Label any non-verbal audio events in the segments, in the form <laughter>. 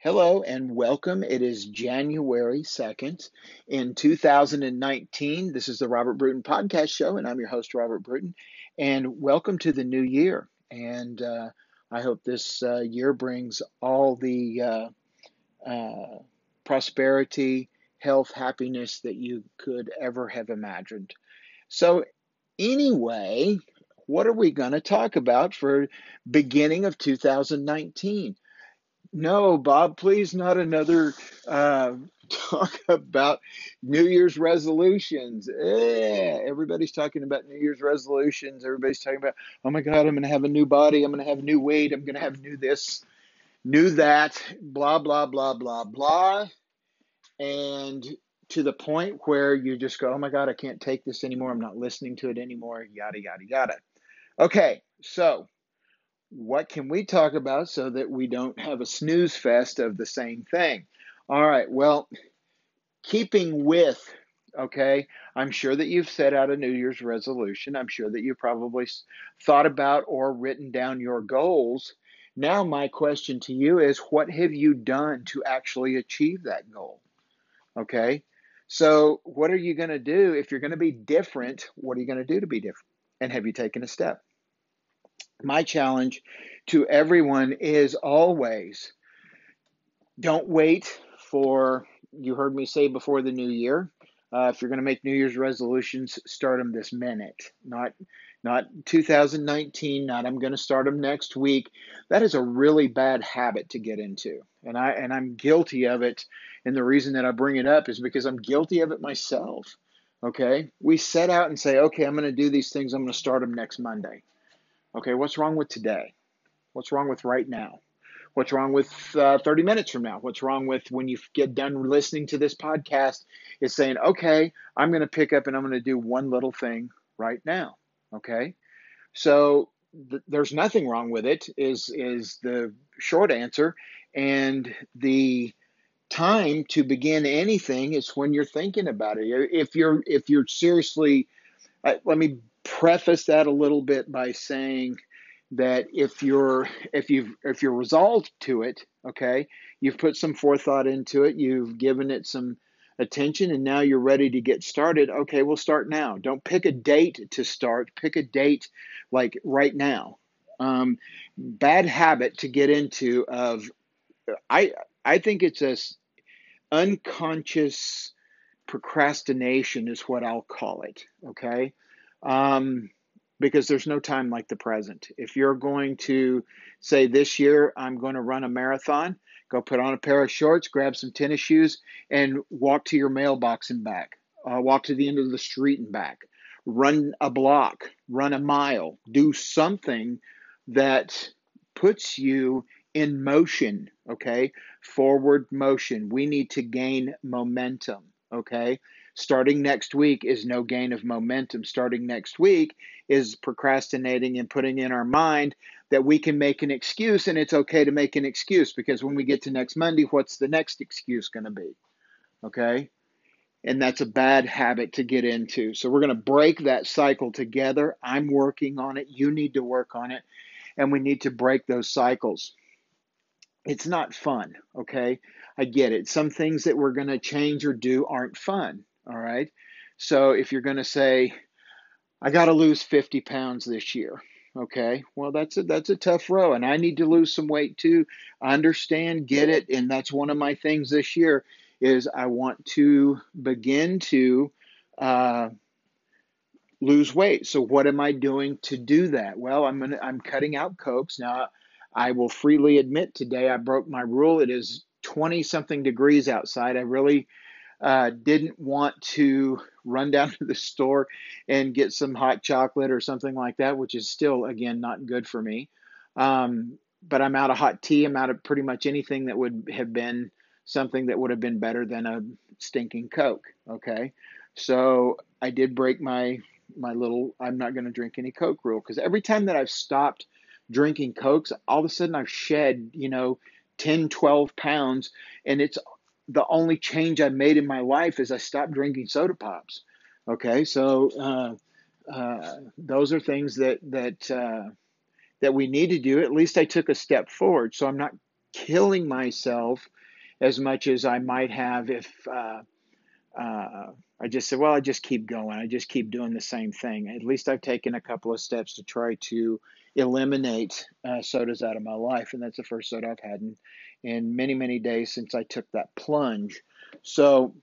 Hello and welcome. It is January 2nd in 2019. This is the Robert Bruton Podcast Show, and I'm your host, Robert Bruton. And welcome to the new year. And uh, I hope this uh, year brings all the uh, uh prosperity, health, happiness that you could ever have imagined. So, anyway, what are we going to talk about for beginning of 2019? No, Bob, please not another uh, <laughs> talk about New Year's resolutions. Eh, everybody's talking about New Year's resolutions. Everybody's talking about, oh my God, I'm going to have a new body. I'm going to have new weight. I'm going to have new this, new that, blah, blah, blah, blah, blah. And to the point where you just go, oh my God, I can't take this anymore. I'm not listening to it anymore, yada, yada, yada. Okay, so what can we talk about so that we don't have a snooze fest of the same thing? All right, well, keeping with, okay, I'm sure that you've set out a New Year's resolution. I'm sure that you've probably thought about or written down your goals. Now, my question to you is what have you done to actually achieve that goal? Okay, so what are you going to do if you're going to be different? What are you going to do to be different? And have you taken a step? My challenge to everyone is always don't wait for, you heard me say before the new year. Uh, if you're going to make New Year's resolutions, start them this minute, not not 2019. Not I'm going to start them next week. That is a really bad habit to get into, and I and I'm guilty of it. And the reason that I bring it up is because I'm guilty of it myself. Okay, we set out and say, okay, I'm going to do these things. I'm going to start them next Monday. Okay, what's wrong with today? What's wrong with right now? What's wrong with uh, 30 minutes from now? What's wrong with when you get done listening to this podcast? Is saying, okay, I'm going to pick up and I'm going to do one little thing right now. Okay, so th- there's nothing wrong with it. Is is the short answer, and the time to begin anything is when you're thinking about it. If you're if you're seriously, uh, let me preface that a little bit by saying that if you're if you've if you're resolved to it, okay, you've put some forethought into it, you've given it some attention, and now you're ready to get started. Okay, we'll start now. Don't pick a date to start. Pick a date like right now. Um, bad habit to get into of I I think it's a unconscious procrastination is what I'll call it. Okay um, because there's no time like the present. If you're going to say this year, I'm going to run a marathon, go put on a pair of shorts, grab some tennis shoes, and walk to your mailbox and back. Uh, walk to the end of the street and back. Run a block, run a mile, do something that puts you in motion, okay? Forward motion. We need to gain momentum, okay? Starting next week is no gain of momentum. Starting next week is procrastinating and putting in our mind that we can make an excuse and it's okay to make an excuse because when we get to next Monday, what's the next excuse going to be? Okay? And that's a bad habit to get into. So we're going to break that cycle together. I'm working on it. You need to work on it. And we need to break those cycles. It's not fun, okay? I get it. Some things that we're going to change or do aren't fun. All right. So if you're going to say, I got to lose 50 pounds this year. Okay. Well, that's a, that's a tough row and I need to lose some weight too. I understand, get it. And that's one of my things this year is I want to begin to, uh, lose weight. So what am I doing to do that? Well, I'm to, I'm cutting out Cokes. Now I will freely admit today I broke my rule. It is 20 something degrees outside. I really, uh, didn't want to run down to the store and get some hot chocolate or something like that, which is still, again, not good for me. Um, but I'm out of hot tea. I'm out of pretty much anything that would have been something that would have been better than a stinking Coke. Okay. So I did break my my little I'm not going to drink any Coke rule because every time that I've stopped drinking Cokes, all of a sudden I've shed, you know, 10, 12 pounds. And it's the only change I made in my life is I stopped drinking soda pops. Okay, so uh, uh, those are things that that uh, that we need to do. At least I took a step forward. So I'm not killing myself as much as I might have if uh, uh, I just said, well, I just keep going. I just keep doing the same thing. At least I've taken a couple of steps to try to eliminate uh, sodas out of my life. And that's the first soda I've had in, in many, many days since I took that plunge. So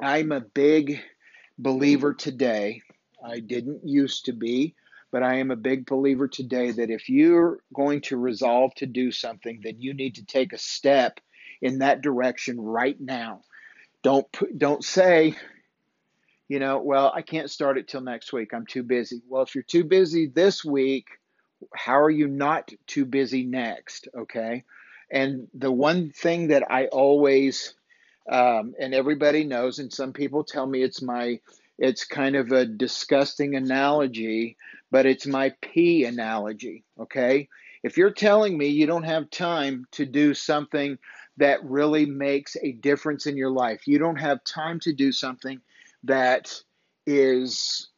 I'm a big believer today. I didn't used to be, but I am a big believer today that if you're going to resolve to do something, then you need to take a step in that direction right now. Don't don't say, you know, well, I can't start it till next week. I'm too busy. Well, if you're too busy this week, how are you not too busy next? Okay. And the one thing that I always, um, and everybody knows, and some people tell me it's my, it's kind of a disgusting analogy, but it's my pee analogy. Okay. If you're telling me you don't have time to do something that really makes a difference in your life. You don't have time to do something that is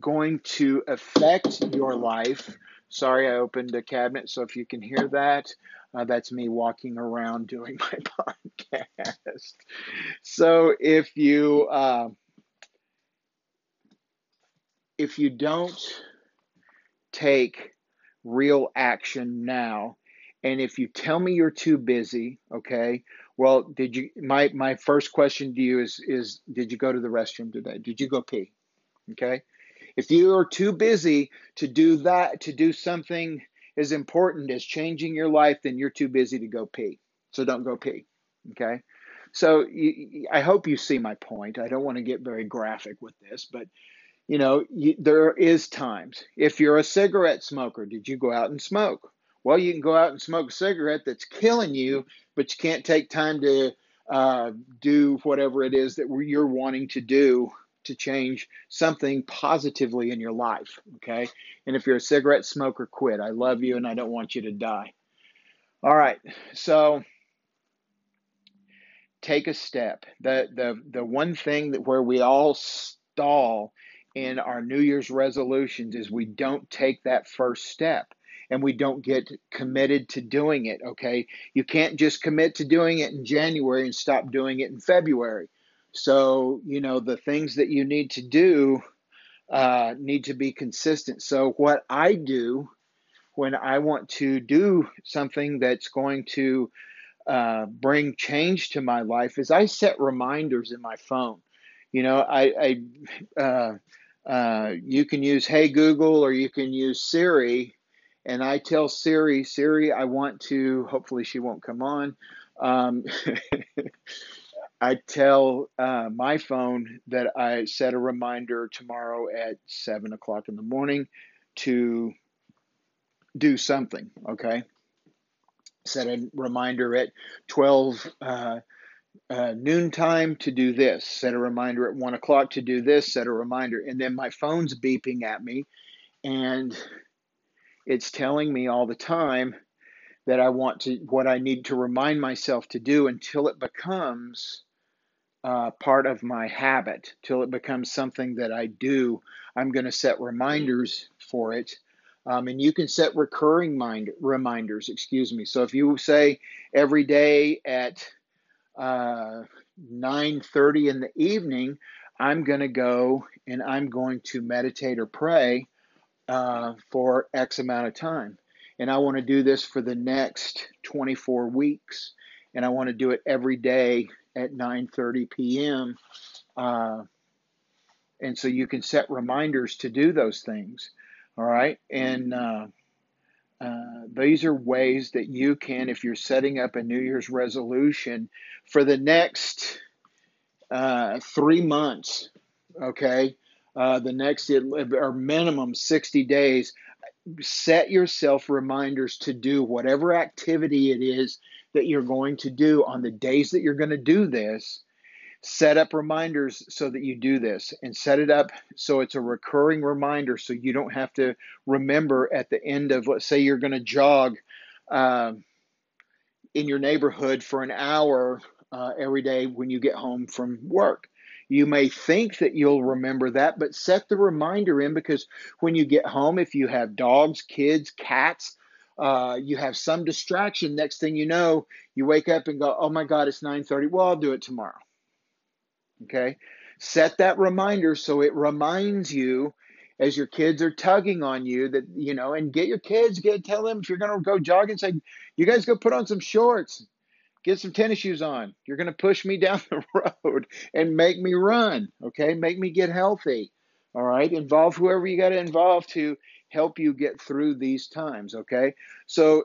going to affect your life. Sorry, I opened a cabinet, so if you can hear that, uh, that's me walking around doing <laughs> my podcast. So if you uh, if you don't take real action now, and if you tell me you're too busy, okay, well, did you my my first question to you is is did you go to the restroom today? Did you go pee? Okay? If you are too busy to do that to do something as important as changing your life, then you're too busy to go pee. So don't go pee. Okay? So you, I hope you see my point. I don't want to get very graphic with this, but you know, you, there is times. If you're a cigarette smoker, did you go out and smoke? Well, you can go out and smoke a cigarette that's killing you, but you can't take time to uh, do whatever it is that you're wanting to do to change something positively in your life. Okay. And if you're a cigarette smoker, quit. I love you and I don't want you to die. All right. So take a step. The the the one thing that where we all stall in our New Year's resolutions is we don't take that first step and we don't get committed to doing it, okay? You can't just commit to doing it in January and stop doing it in February. So, you know, the things that you need to do uh, need to be consistent. So, what I do when I want to do something that's going to uh, bring change to my life is I set reminders in my phone. You know, I, I uh, uh, you can use Hey Google or you can use Siri and I tell Siri, Siri, I want to, hopefully she won't come on. Um, <laughs> I tell uh, my phone that I set a reminder tomorrow at seven o'clock in the morning to do something, okay? Set a reminder at 12 uh, uh, to do this, set a reminder at one o'clock to do this, set a reminder, and then my phone's beeping at me. And it's telling me all the time that I want to, what I need to remind myself to do until it becomes uh, part of my habit, till it becomes something that I do. I'm going to set reminders for it. Um, and you can set recurring mind reminders, excuse me. So if you say every day at uh, 9:30 in the evening, I'm going to go and I'm going to meditate or pray uh, for X amount of time. And I want to do this for the next 24 weeks. And I want to do it every day at 9:30 p.m. Uh, and so you can set reminders to do those things. All right, and uh, uh, these are ways that you can, if you're setting up a New Year's resolution for the next uh, three months. Okay, uh, the next or minimum 60 days set yourself reminders to do whatever activity it is that you're going to do on the days that you're going to do this set up reminders so that you do this and set it up so it's a recurring reminder so you don't have to remember at the end of let's say you're going to jog uh, in your neighborhood for an hour uh, every day when you get home from work. You may think that you'll remember that, but set the reminder in because when you get home, if you have dogs, kids, cats, uh, you have some distraction. Next thing you know, you wake up and go, "Oh my God, it's 9:30. Well, I'll do it tomorrow." Okay, set that reminder so it reminds you as your kids are tugging on you that you know, and get your kids, get tell them if you're gonna go jogging, say, "You guys go put on some shorts." Get some tennis shoes on. You're going to push me <laughs> down the road and make me run, okay? Make me get healthy. All right? Involve whoever you got to involve to help you get through these times, okay? So,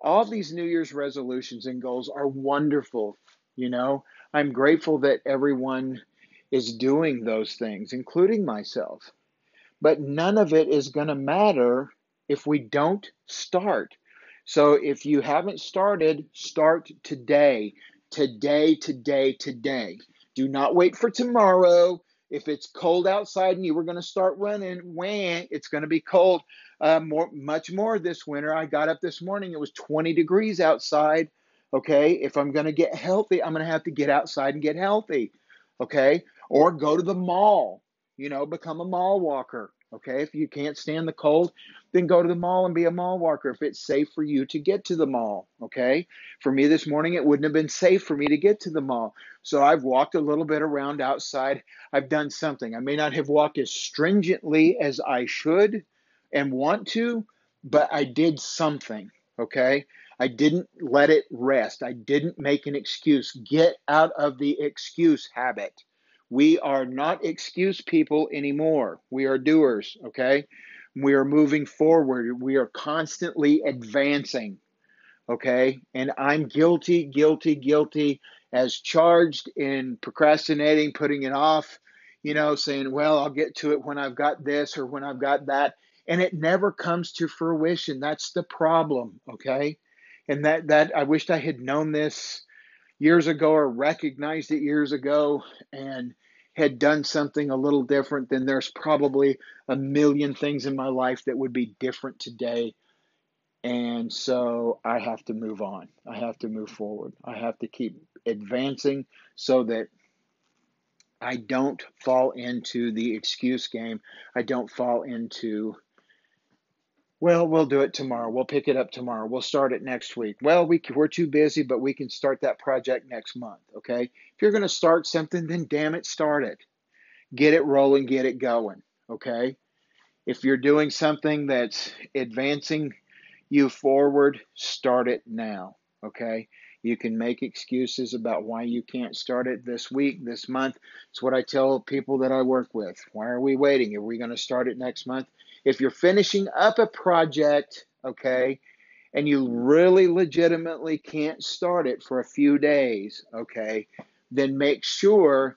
all these New Year's resolutions and goals are wonderful. You know, I'm grateful that everyone is doing those things, including myself. But none of it is going to matter if we don't start. So if you haven't started, start today. Today, today, today. Do not wait for tomorrow. If it's cold outside and you were going to start running, wham, it's going to be cold. Uh, more, much more this winter. I got up this morning, it was 20 degrees outside. Okay, if I'm going to get healthy, I'm going to have to get outside and get healthy. Okay, or go to the mall, you know, become a mall walker. Okay, if you can't stand the cold, then go to the mall and be a mall walker if it's safe for you to get to the mall. Okay, for me this morning, it wouldn't have been safe for me to get to the mall. So I've walked a little bit around outside. I've done something. I may not have walked as stringently as I should and want to, but I did something. Okay, I didn't let it rest. I didn't make an excuse. Get out of the excuse habit. We are not excuse people anymore. We are doers, okay? We are moving forward. We are constantly advancing, okay? And I'm guilty, guilty, guilty as charged in procrastinating, putting it off, you know, saying, well, I'll get to it when I've got this or when I've got that. And it never comes to fruition. That's the problem, okay? And that that I wished I had known this years ago or recognized it years ago and had done something a little different, then there's probably a million things in my life that would be different today. And so I have to move on. I have to move forward. I have to keep advancing so that I don't fall into the excuse game. I don't fall into well, we'll do it tomorrow. We'll pick it up tomorrow. We'll start it next week. Well, we, we're too busy, but we can start that project next month. Okay. If you're going to start something, then damn it, start it. Get it rolling, get it going. Okay. If you're doing something that's advancing you forward, start it now. Okay. You can make excuses about why you can't start it this week, this month. It's what I tell people that I work with. Why are we waiting? Are we going to start it next month? If you're finishing up a project, okay, and you really legitimately can't start it for a few days, okay, then make sure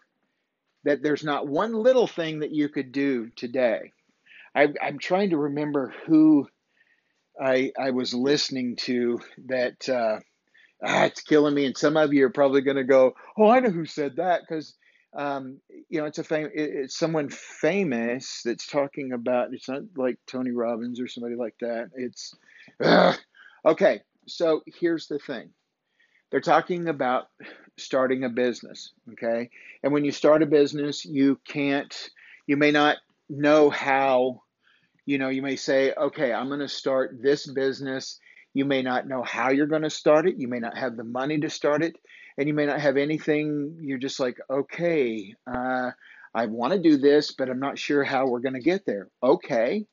that there's not one little thing that you could do today. I, am trying to remember who I, I was listening to that. Uh, ah, it's killing me. And some of you are probably going to go, "Oh, I know who said that," because um, you know, it's a fam- it's someone famous that's talking about. It's not like Tony Robbins or somebody like that. It's uh, okay. So here's the thing: they're talking about starting a business. Okay, and when you start a business, you can't, you may not know how. You know, you may say, okay, I'm going to start this business. You may not know how you're going to start it. You may not have the money to start it and you may not have anything. You're just like, okay, uh, I want to do this, but I'm not sure how we're going to get there. Okay.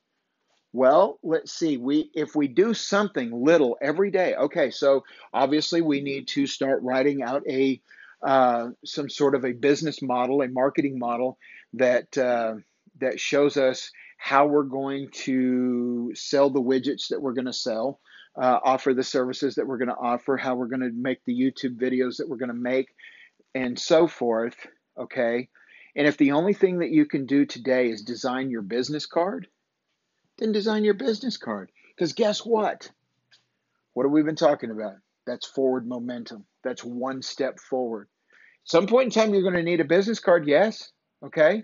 Well, let's see. We if we do something little every day. Okay, so obviously we need to start writing out a uh, some sort of a business model, a marketing model that uh, that shows us how we're going to sell the widgets that we're going to sell, uh, offer the services that we're going to offer, how we're going to make the YouTube videos that we're going to make, and so forth. Okay. And if the only thing that you can do today is design your business card, then design your business card. Because guess what? What have we been talking about? That's forward momentum. That's one step forward. Some point in time, you're going to need a business card, yes. Okay.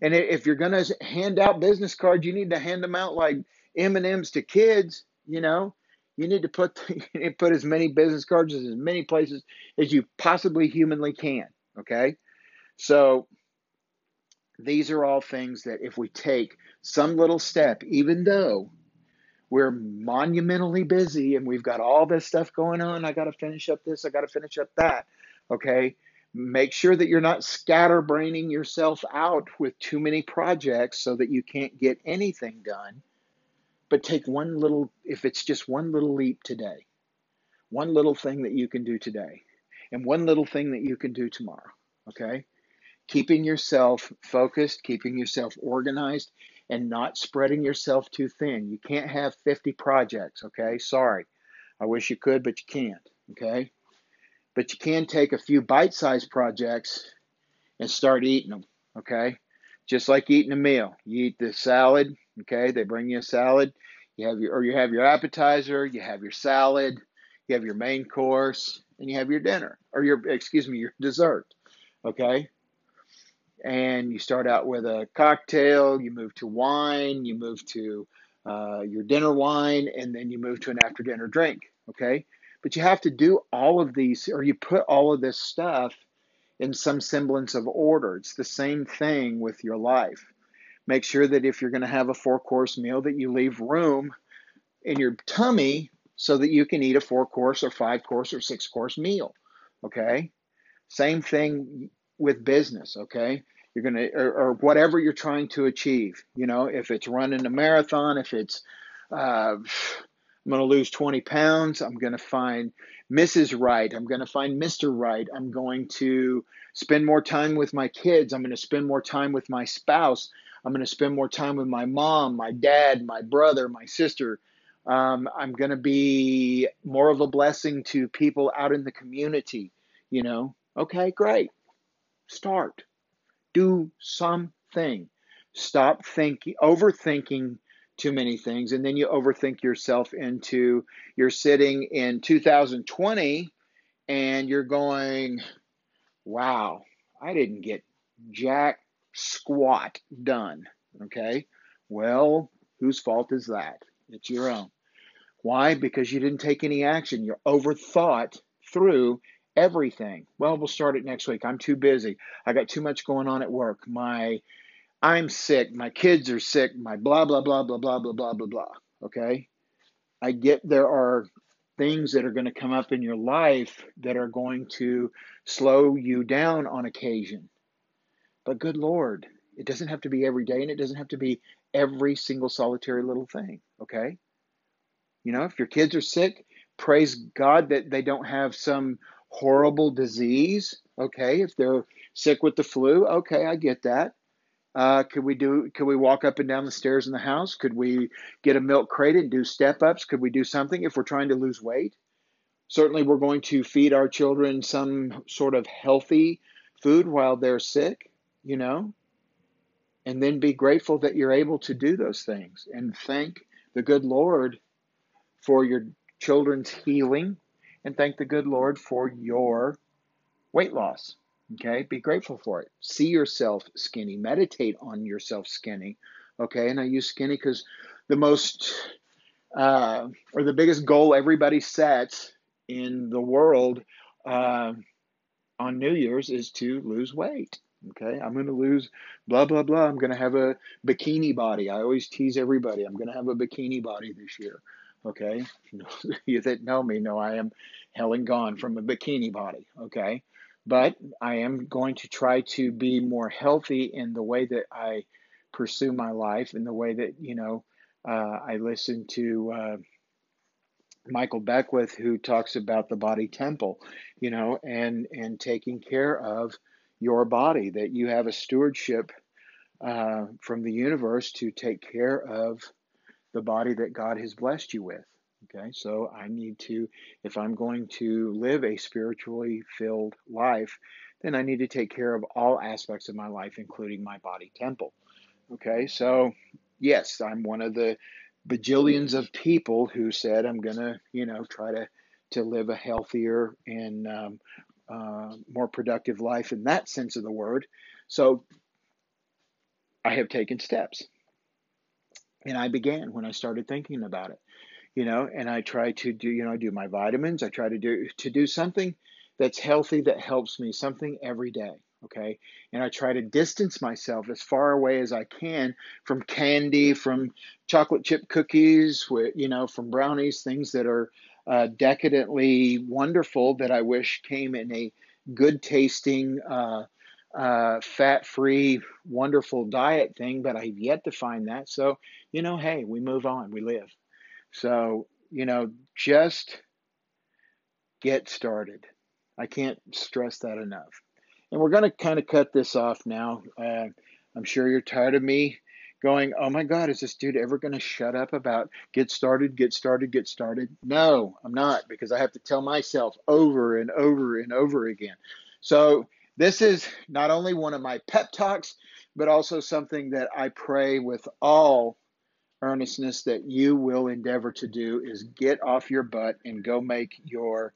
And if you're going to hand out business cards, you need to hand them out like M&Ms to kids, you know. You need to put <laughs> need to put as many business cards as many places as you possibly humanly can. Okay, so these are all things that if we take some little step, even though we're monumentally busy and we've got all this stuff going on. I got to finish up this, I got to finish up that. Okay. Make sure that you're not scatterbraining yourself out with too many projects so that you can't get anything done. But take one little, if it's just one little leap today, one little thing that you can do today, and one little thing that you can do tomorrow. Okay? Keeping yourself focused, keeping yourself organized, and not spreading yourself too thin. You can't have 50 projects, okay? Sorry. I wish you could, but you can't, okay? But you can take a few bite sized projects and start eating them, okay? Just like eating a meal. You eat the salad, okay? They bring you a salad. You have your or you have your appetizer, you have your salad, you have your main course, and you have your dinner or your excuse me, your dessert. Okay? and you start out with a cocktail, you move to wine, you move to uh, your dinner wine, and then you move to an after dinner drink. Okay. But you have to do all of these, or you put all of this stuff in some semblance of order. It's the same thing with your life. Make sure that if you're going to have a four course meal, that you leave room in your tummy so that you can eat a four course or five course or six course meal. Okay. Same thing with business, okay? You're going to, or, or, whatever you're trying to achieve, you know, if it's running a marathon, if it's, uh, I'm going to lose 20 pounds, I'm going to find Mrs. Right, I'm going to find Mr. Right, I'm going to spend more time with my kids, I'm going to spend more time with my spouse, I'm going to spend more time with my mom, my dad, my brother, my sister. Um, I'm going to be more of a blessing to people out in the community, you know. Okay, great. Start. Do something. Stop thinking, overthinking too many things, and then you overthink yourself into you're sitting in 2020 and you're going, wow, I didn't get jack squat done. Okay. Well, whose fault is that? It's your own. Why? Because you didn't take any action. You overthought through everything. Well, we'll start it next week. I'm too busy. I got too much going on at work. My I'm sick. My kids are sick. My blah blah blah blah blah blah blah blah blah. Okay? I get there are things that are going to come up in your life that are going to slow you down on occasion. But good Lord, it doesn't have to be every day and it doesn't have to be every single solitary little thing, okay? You know, if your kids are sick, praise God that they don't have some horrible disease. Okay, if they're sick with the flu, okay, I get that. Uh, could we do? Could we walk up and down the stairs in the house? Could we get a milk crate and do step ups? Could we do something if we're trying to lose weight? Certainly, we're going to feed our children some sort of healthy food while they're sick. You know, and then be grateful that you're able to do those things and thank the good Lord for your children's healing and thank the good Lord for your weight loss. Okay, be grateful for it. See yourself skinny. Meditate on yourself skinny. Okay, and I use skinny because the most uh, or the biggest goal everybody sets in the world uh, on New Year's is to lose weight. Okay, I'm going to lose blah, blah, blah. I'm going to have a bikini body. I always tease everybody I'm going to have a bikini body this year. Okay, <laughs> you that know me know I am hell and gone from a bikini body. Okay, but I am going to try to be more healthy in the way that I pursue my life, in the way that you know uh, I listen to. Uh, Michael Beckwith, who talks about the body temple, you know, and and taking care of your body, that you have a stewardship uh, from the universe to take care of the body that God has blessed you with. Okay, so I need to, if I'm going to live a spiritually filled life, then I need to take care of all aspects of my life, including my body temple. Okay, so yes, I'm one of the bajillions of people who said I'm to, you know, try to to live a healthier and um, uh, more productive life in that sense of the word. So I have taken steps. And I began when I started thinking about it, you know, and I try to do, you know, I do my vitamins. I try to do, to do something that's healthy that helps me, something every day. okay? And I try to distance myself as far away as I can from candy, from chocolate chip cookies, you know, from brownies, things that are uh, decadently wonderful that I wish came in a good tasting, uh, uh, fat free, wonderful diet thing, but I've yet to find that. So, you know, hey, we move on, we live. So, you know, just get started. I can't stress that enough. And we're going to kind of cut this off now. Uh, I'm sure you're tired of me going, oh my God, is this dude ever going to shut up about get started, get started, get started? No, I'm not, because I have to tell myself over and over and over again. So, this is not only one of my pep talks, but also something that I pray with all earnestness that you will endeavor to do is get off your butt and go make your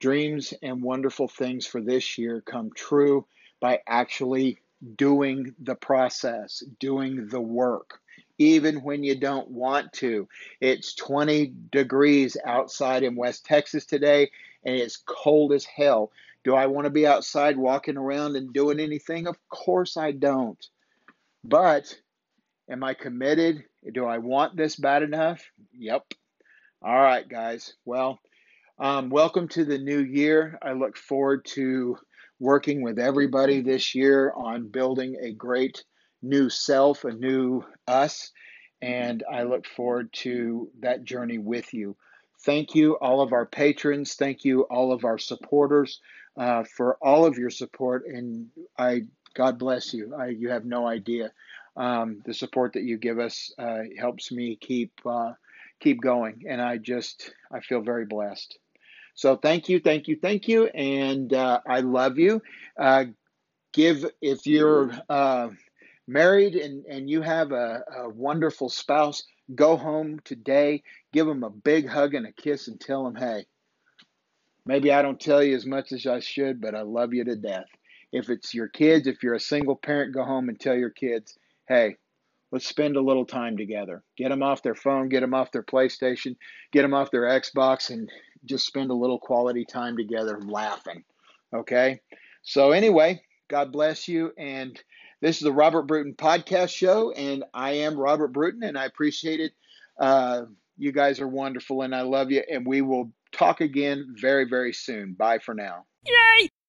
dreams and wonderful things for this year come true by actually doing the process, doing the work, even when you don't want to. It's 20 degrees outside in West Texas today, and it's cold as hell. Do I want to be outside walking around and doing anything? Of course I don't. But am I committed? Do I want this bad enough? Yep. All right, guys. Well, um, welcome to the new year. I look forward to working with everybody this year on building a great new self, a new us, and I look forward to that journey with you. Thank you, all of our patrons. Thank you, all of our supporters, uh, for all of your support. And I, God bless you. I, you have no idea. Um, the support that you give us uh, helps me keep uh, keep going, and I just I feel very blessed. So thank you, thank you, thank you, and uh, I love you. Uh, give if you're uh, married and and you have a, a wonderful spouse, go home today, give them a big hug and a kiss, and tell them, hey, maybe I don't tell you as much as I should, but I love you to death. If it's your kids, if you're a single parent, go home and tell your kids, hey, let's spend a little time together. Get them off their phone, get them off their PlayStation, get them off their Xbox, and just spend a little quality time together laughing. Okay? So, anyway, God bless you. And this is the Robert Bruton podcast show. And I am Robert Bruton, and I appreciate it. Uh, you guys are wonderful, and I love you. And we will talk again very, very soon. Bye for now. Yay!